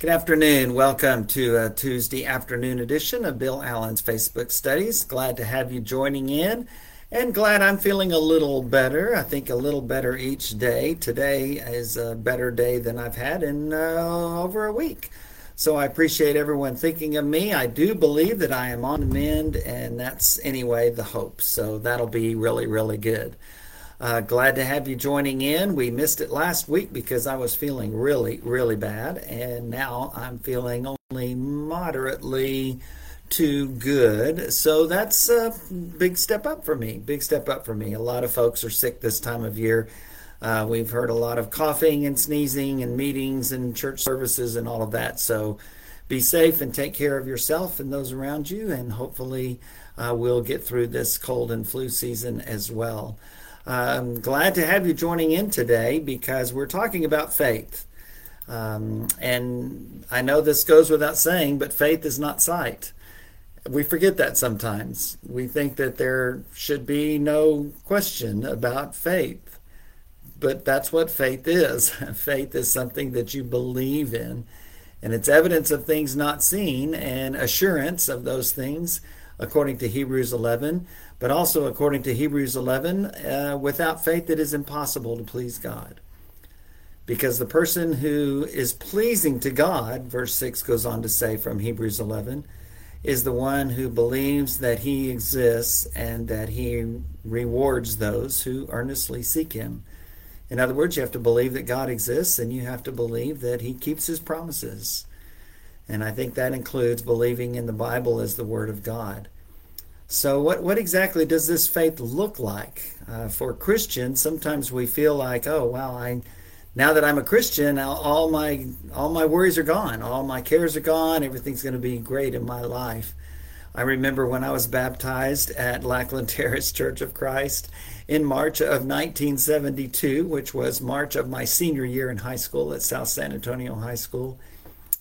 Good afternoon. Welcome to a Tuesday afternoon edition of Bill Allen's Facebook Studies. Glad to have you joining in and glad I'm feeling a little better. I think a little better each day. Today is a better day than I've had in uh, over a week. So I appreciate everyone thinking of me. I do believe that I am on the mend, and that's anyway the hope. So that'll be really, really good. Uh, glad to have you joining in. We missed it last week because I was feeling really, really bad, and now I'm feeling only moderately too good. So that's a big step up for me. Big step up for me. A lot of folks are sick this time of year. Uh, we've heard a lot of coughing and sneezing and meetings and church services and all of that. So be safe and take care of yourself and those around you, and hopefully uh, we'll get through this cold and flu season as well. I'm glad to have you joining in today because we're talking about faith. Um, and I know this goes without saying, but faith is not sight. We forget that sometimes. We think that there should be no question about faith. But that's what faith is. faith is something that you believe in, and it's evidence of things not seen and assurance of those things, according to Hebrews 11. But also, according to Hebrews 11, uh, without faith it is impossible to please God. Because the person who is pleasing to God, verse 6 goes on to say from Hebrews 11, is the one who believes that he exists and that he rewards those who earnestly seek him. In other words, you have to believe that God exists and you have to believe that he keeps his promises. And I think that includes believing in the Bible as the Word of God. So, what, what exactly does this faith look like? Uh, for Christians, sometimes we feel like, oh, well, I, now that I'm a Christian, all my, all my worries are gone, all my cares are gone, everything's going to be great in my life. I remember when I was baptized at Lackland Terrace Church of Christ in March of 1972, which was March of my senior year in high school at South San Antonio High School.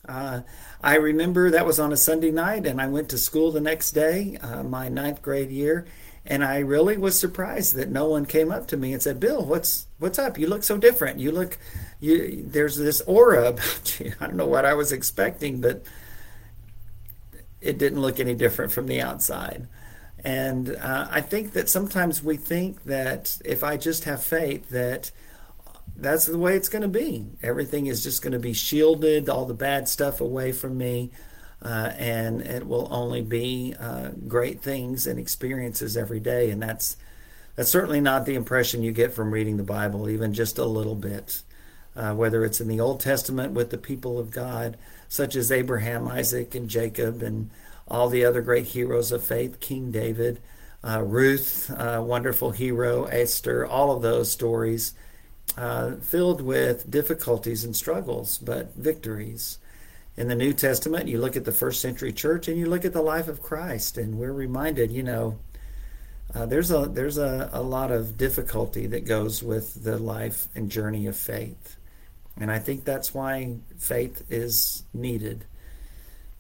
Uh, I remember that was on a Sunday night, and I went to school the next day, uh, my ninth grade year, and I really was surprised that no one came up to me and said, "Bill, what's what's up? You look so different. You look, you there's this aura about you. I don't know what I was expecting, but it didn't look any different from the outside." And uh, I think that sometimes we think that if I just have faith, that that's the way it's going to be. Everything is just going to be shielded, all the bad stuff away from me, uh, and it will only be uh, great things and experiences every day. And that's that's certainly not the impression you get from reading the Bible, even just a little bit. Uh, whether it's in the Old Testament with the people of God, such as Abraham, Isaac, and Jacob, and all the other great heroes of faith, King David, uh, Ruth, uh, wonderful hero, Esther, all of those stories uh, filled with difficulties and struggles, but victories. In the New Testament, you look at the first century church and you look at the life of Christ, and we're reminded, you know, uh, there's a there's a, a lot of difficulty that goes with the life and journey of faith, and I think that's why faith is needed,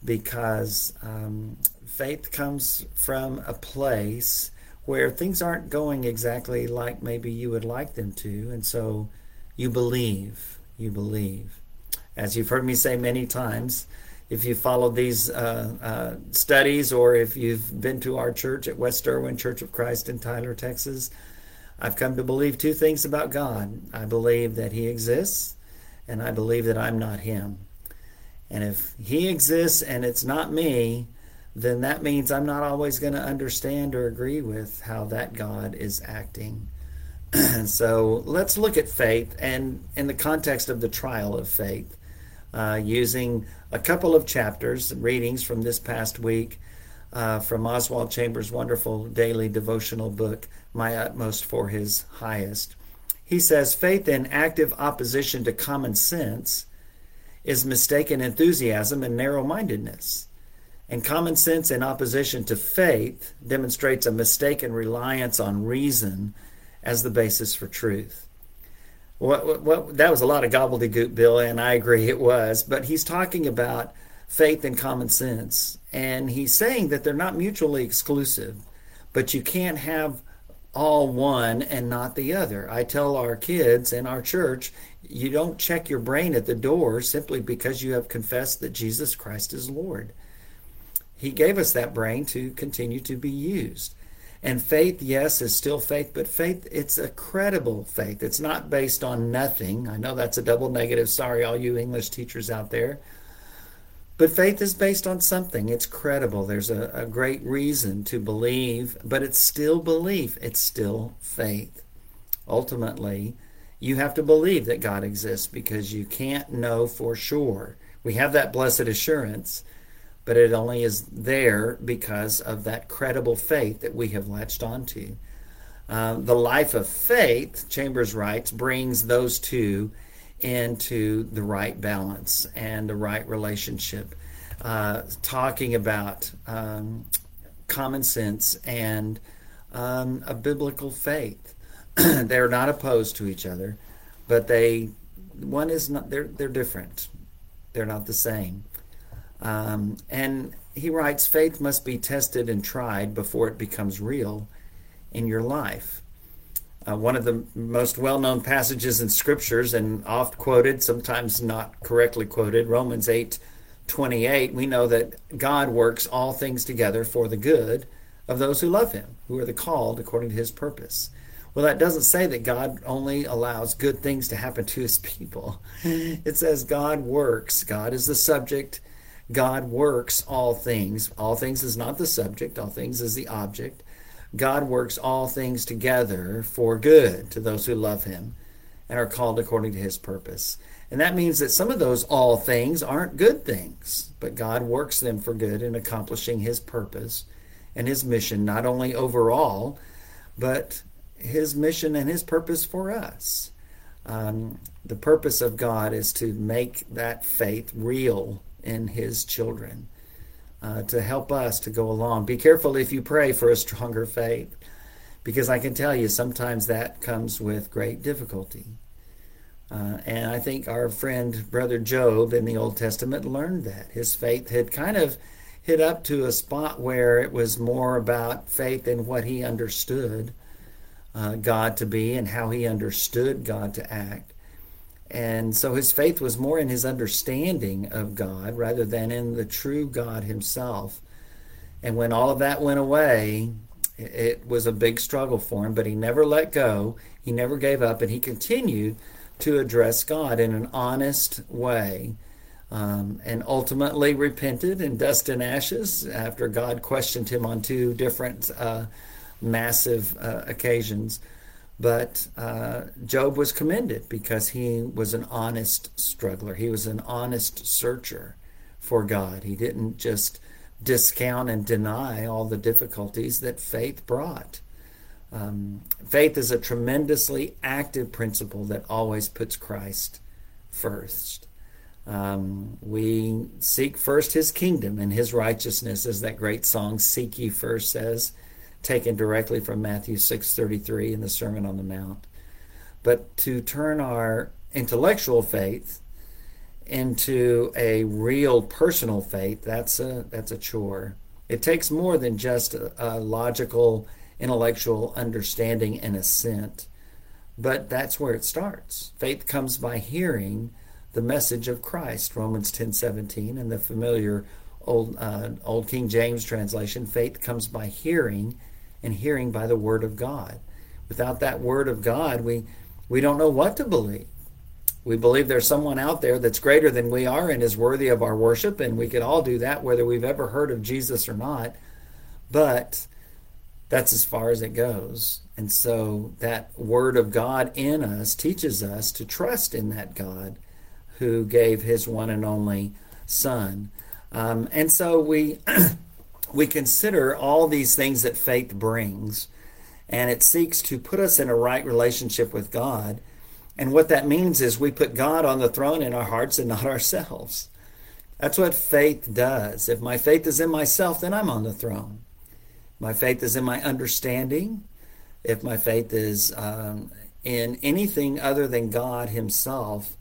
because um, faith comes from a place where things aren't going exactly like maybe you would like them to. And so you believe, you believe. As you've heard me say many times, if you followed these uh, uh, studies or if you've been to our church at West Erwin Church of Christ in Tyler, Texas, I've come to believe two things about God. I believe that He exists, and I believe that I'm not Him. And if He exists and it's not me, then that means I'm not always going to understand or agree with how that God is acting. so let's look at faith and in the context of the trial of faith, uh, using a couple of chapters, readings from this past week uh, from Oswald Chambers' wonderful daily devotional book, My Utmost for His Highest. He says, Faith in active opposition to common sense is mistaken enthusiasm and narrow mindedness. And common sense in opposition to faith demonstrates a mistaken reliance on reason as the basis for truth. What, what, what, that was a lot of gobbledygook, Bill, and I agree it was. But he's talking about faith and common sense. And he's saying that they're not mutually exclusive, but you can't have all one and not the other. I tell our kids in our church, you don't check your brain at the door simply because you have confessed that Jesus Christ is Lord. He gave us that brain to continue to be used. And faith, yes, is still faith, but faith, it's a credible faith. It's not based on nothing. I know that's a double negative. Sorry, all you English teachers out there. But faith is based on something. It's credible. There's a, a great reason to believe, but it's still belief. It's still faith. Ultimately, you have to believe that God exists because you can't know for sure. We have that blessed assurance, but it only is there because of that credible faith that we have latched onto. Uh, the life of faith, Chambers writes, brings those two into the right balance and the right relationship. Uh, talking about um, common sense and um, a biblical faith. they're not opposed to each other, but they one is not they're they're different. They're not the same. Um, and he writes, faith must be tested and tried before it becomes real in your life. Uh, one of the most well known passages in scriptures and oft quoted, sometimes not correctly quoted, Romans 8 28, we know that God works all things together for the good of those who love him, who are the called according to his purpose. Well, that doesn't say that God only allows good things to happen to his people. It says God works. God is the subject God works all things. All things is not the subject, all things is the object. God works all things together for good to those who love him and are called according to his purpose. And that means that some of those all things aren't good things, but God works them for good in accomplishing his purpose and his mission, not only overall, but his mission and his purpose for us. Um, the purpose of God is to make that faith real in his children uh, to help us to go along. Be careful if you pray for a stronger faith, because I can tell you sometimes that comes with great difficulty. Uh, and I think our friend Brother Job in the Old Testament learned that. His faith had kind of hit up to a spot where it was more about faith in what he understood uh, God to be and how he understood God to act. And so his faith was more in his understanding of God rather than in the true God himself. And when all of that went away, it was a big struggle for him, but he never let go. He never gave up, and he continued to address God in an honest way. Um, and ultimately repented in dust and ashes after God questioned him on two different uh, massive uh, occasions. But uh, Job was commended because he was an honest struggler. He was an honest searcher for God. He didn't just discount and deny all the difficulties that faith brought. Um, faith is a tremendously active principle that always puts Christ first. Um, we seek first his kingdom and his righteousness, as that great song, Seek Ye First, says taken directly from Matthew 6:33 in the Sermon on the Mount. But to turn our intellectual faith into a real personal faith, that's a that's a chore. It takes more than just a, a logical intellectual understanding and assent. But that's where it starts. Faith comes by hearing the message of Christ, Romans 10:17, and the familiar old uh, old King James translation. Faith comes by hearing, and hearing by the word of God. Without that word of God, we, we don't know what to believe. We believe there's someone out there that's greater than we are and is worthy of our worship, and we could all do that whether we've ever heard of Jesus or not. But that's as far as it goes. And so that word of God in us teaches us to trust in that God who gave his one and only Son. Um, and so we we consider all these things that faith brings, and it seeks to put us in a right relationship with God. And what that means is we put God on the throne in our hearts and not ourselves. That's what faith does. If my faith is in myself, then I'm on the throne. My faith is in my understanding. If my faith is um, in anything other than God Himself,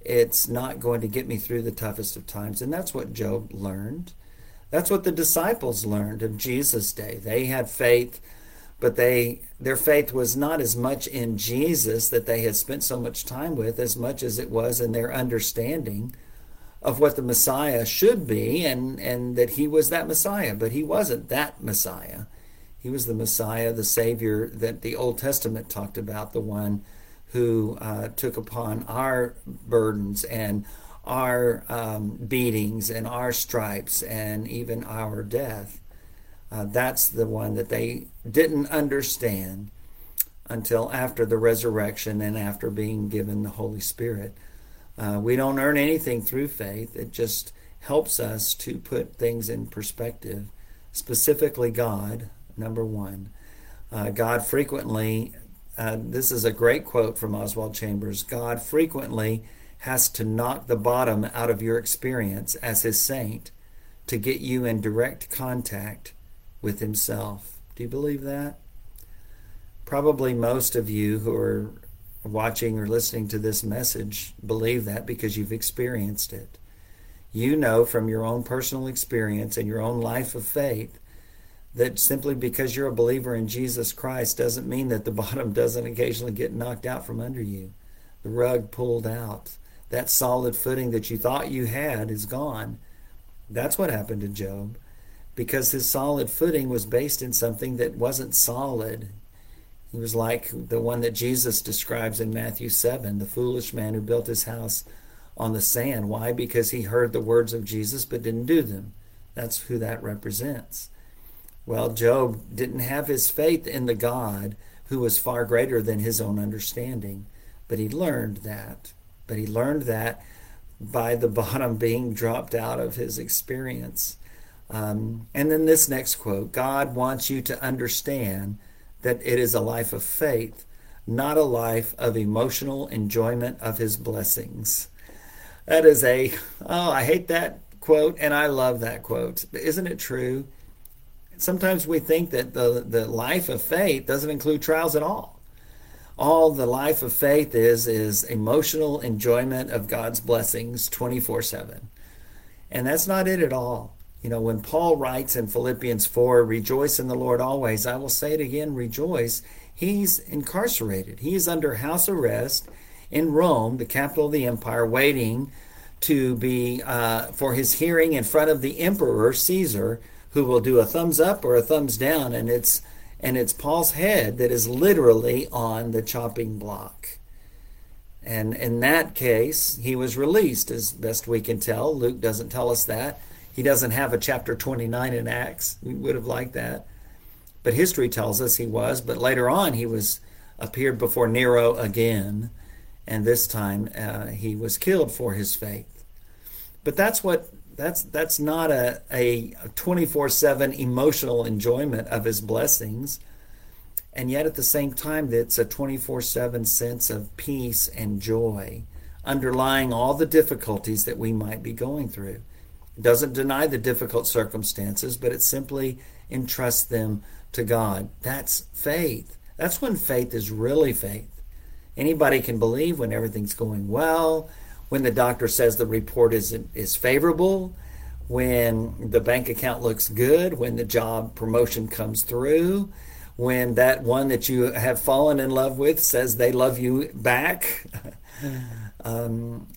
it's not going to get me through the toughest of times. And that's what Job learned. That's what the disciples learned of Jesus' day. They had faith but they their faith was not as much in Jesus that they had spent so much time with as much as it was in their understanding of what the Messiah should be and and that he was that Messiah but he wasn't that Messiah he was the Messiah the savior that the Old Testament talked about the one who uh, took upon our burdens and our um, beatings and our stripes and even our death uh, that's the one that they didn't understand until after the resurrection and after being given the Holy Spirit. Uh, we don't earn anything through faith, it just helps us to put things in perspective. Specifically, God, number one. Uh, God frequently, uh, this is a great quote from Oswald Chambers God frequently has to knock the bottom out of your experience as his saint to get you in direct contact with himself. Do you believe that? Probably most of you who are watching or listening to this message believe that because you've experienced it. You know from your own personal experience and your own life of faith that simply because you're a believer in Jesus Christ doesn't mean that the bottom doesn't occasionally get knocked out from under you, the rug pulled out. That solid footing that you thought you had is gone. That's what happened to Job because his solid footing was based in something that wasn't solid. He was like the one that Jesus describes in Matthew 7, the foolish man who built his house on the sand. Why? Because he heard the words of Jesus but didn't do them. That's who that represents. Well, Job didn't have his faith in the God who was far greater than his own understanding, but he learned that. But he learned that by the bottom being dropped out of his experience. Um, and then this next quote God wants you to understand that it is a life of faith, not a life of emotional enjoyment of his blessings. That is a, oh, I hate that quote and I love that quote. But Isn't it true? Sometimes we think that the, the life of faith doesn't include trials at all. All the life of faith is is emotional enjoyment of God's blessings 24 7. And that's not it at all. You know, when Paul writes in Philippians 4, rejoice in the Lord always, I will say it again, rejoice. He's incarcerated. He is under house arrest in Rome, the capital of the empire, waiting to be uh, for his hearing in front of the emperor Caesar, who will do a thumbs up or a thumbs down, and it's and it's Paul's head that is literally on the chopping block. And in that case, he was released, as best we can tell. Luke doesn't tell us that. He doesn't have a chapter 29 in Acts. We would have liked that. But history tells us he was. But later on, he was appeared before Nero again, and this time uh, he was killed for his faith. But that's what that's that's not a a 24/7 emotional enjoyment of his blessings. And yet at the same time it's a 24/7 sense of peace and joy underlying all the difficulties that we might be going through. It doesn't deny the difficult circumstances, but it simply entrusts them to God. That's faith. That's when faith is really faith. Anybody can believe when everything's going well, when the doctor says the report is is favorable, when the bank account looks good, when the job promotion comes through, when that one that you have fallen in love with says they love you back. um,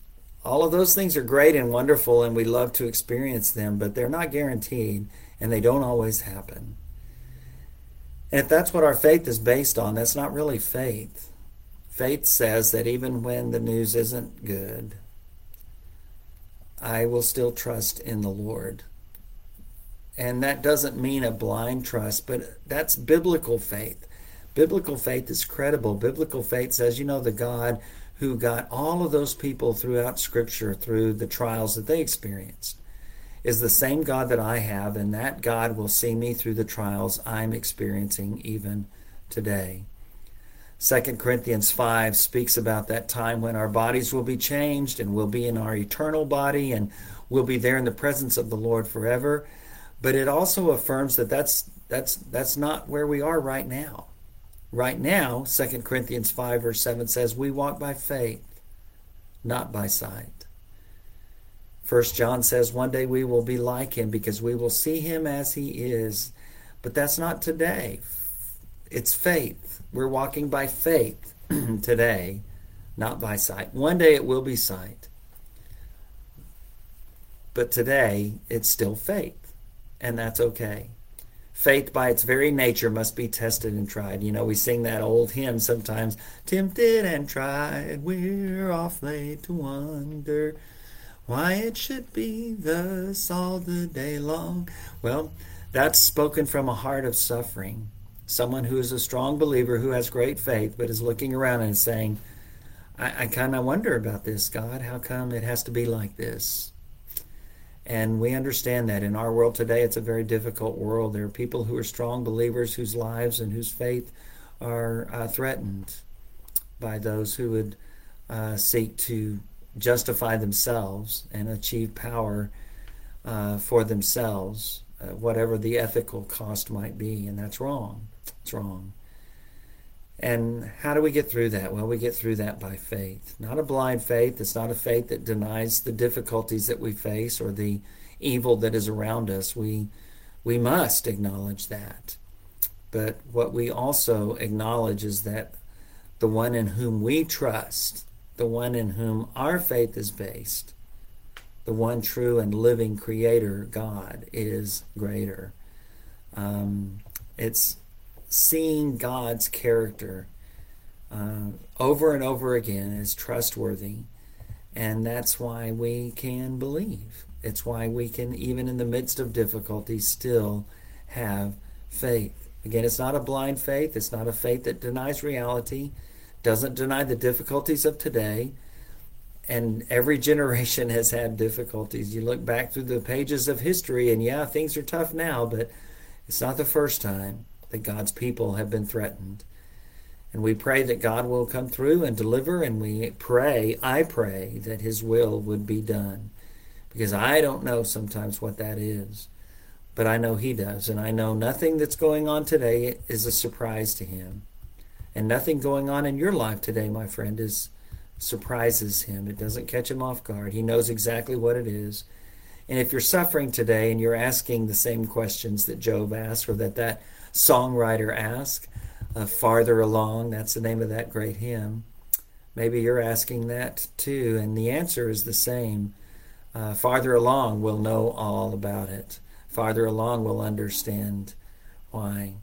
all of those things are great and wonderful, and we love to experience them, but they're not guaranteed, and they don't always happen. And if that's what our faith is based on, that's not really faith. Faith says that even when the news isn't good, I will still trust in the Lord. And that doesn't mean a blind trust, but that's biblical faith. Biblical faith is credible. Biblical faith says, you know, the God who got all of those people throughout Scripture through the trials that they experienced is the same God that I have, and that God will see me through the trials I'm experiencing even today. 2 Corinthians 5 speaks about that time when our bodies will be changed and we'll be in our eternal body and we'll be there in the presence of the Lord forever. But it also affirms that that's, that's, that's not where we are right now. Right now, 2 Corinthians 5, verse 7 says, We walk by faith, not by sight. First John says, One day we will be like him because we will see him as he is. But that's not today. it's faith. We're walking by faith today, not by sight. One day it will be sight. But today it's still faith, and that's okay. Faith, by its very nature, must be tested and tried. You know, we sing that old hymn sometimes Tempted and tried, we're awfully to wonder why it should be thus all the day long. Well, that's spoken from a heart of suffering. Someone who is a strong believer, who has great faith, but is looking around and saying, I, I kind of wonder about this, God. How come it has to be like this? And we understand that in our world today, it's a very difficult world. There are people who are strong believers whose lives and whose faith are uh, threatened by those who would uh, seek to justify themselves and achieve power uh, for themselves, uh, whatever the ethical cost might be. And that's wrong. It's wrong. And how do we get through that? Well, we get through that by faith. Not a blind faith. It's not a faith that denies the difficulties that we face or the evil that is around us. We we must acknowledge that. But what we also acknowledge is that the one in whom we trust, the one in whom our faith is based, the one true and living creator, God, is greater. Um, it's seeing God's character uh, over and over again as trustworthy. And that's why we can believe. It's why we can, even in the midst of difficulty, still have faith. Again, it's not a blind faith. It's not a faith that denies reality, doesn't deny the difficulties of today. And every generation has had difficulties. You look back through the pages of history, and yeah, things are tough now, but it's not the first time that God's people have been threatened. And we pray that God will come through and deliver, and we pray, I pray, that His will would be done. Because I don't know sometimes what that is, but I know He does. And I know nothing that's going on today is a surprise to Him. And nothing going on in your life today, my friend, is surprises Him. It doesn't catch Him off guard. He knows exactly what it is. And if you're suffering today and you're asking the same questions that Job asked, or that that songwriter ask. Uh, farther along, that's the name of that great hymn. Maybe you're asking that too, and the answer is the same. Uh, farther along, we'll know all about it. Farther along, we'll understand why.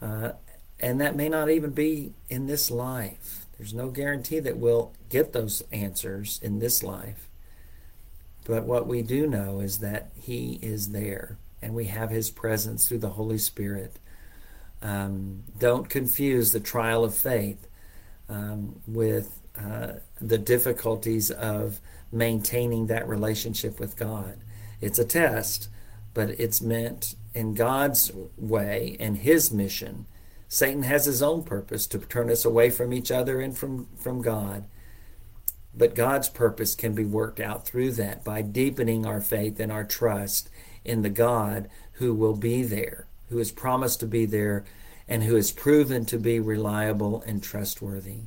Uh, and that may not even be in this life. There's no guarantee that we'll get those answers in this life. But what we do know is that He is there, and we have His presence through the Holy Spirit. Um, don't confuse the trial of faith um, with uh, the difficulties of maintaining that relationship with God. It's a test, but it's meant in God's way and His mission. Satan has his own purpose to turn us away from each other and from, from God. But God's purpose can be worked out through that by deepening our faith and our trust in the God who will be there who has promised to be there and who has proven to be reliable and trustworthy.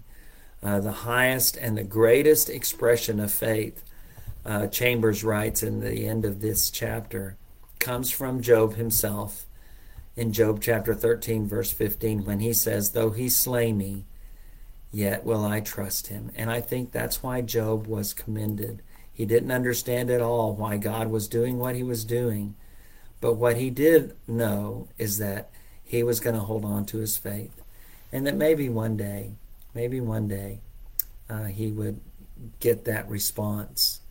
Uh, the highest and the greatest expression of faith, uh, Chambers writes in the end of this chapter, comes from Job himself in Job chapter 13, verse 15, when he says, Though he slay me, yet will I trust him. And I think that's why Job was commended. He didn't understand at all why God was doing what he was doing. But what he did know is that he was going to hold on to his faith. And that maybe one day, maybe one day, uh, he would get that response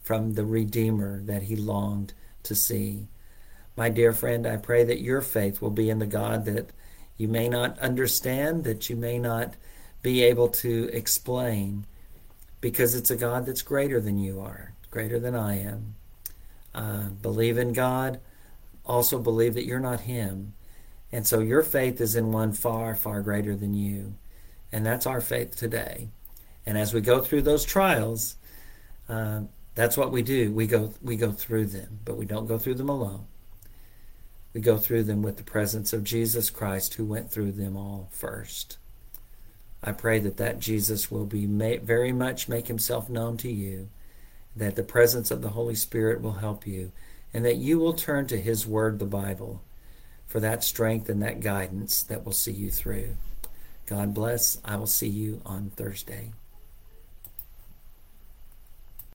from the Redeemer that he longed to see. My dear friend, I pray that your faith will be in the God that you may not understand, that you may not be able to explain, because it's a God that's greater than you are, greater than I am. Uh, believe in God also believe that you're not Him. And so your faith is in one far, far greater than you. And that's our faith today. And as we go through those trials, uh, that's what we do. We go, we go through them, but we don't go through them alone. We go through them with the presence of Jesus Christ, who went through them all first. I pray that that Jesus will be very much make himself known to you, that the presence of the Holy Spirit will help you and that you will turn to His Word, the Bible, for that strength and that guidance that will see you through. God bless. I will see you on Thursday.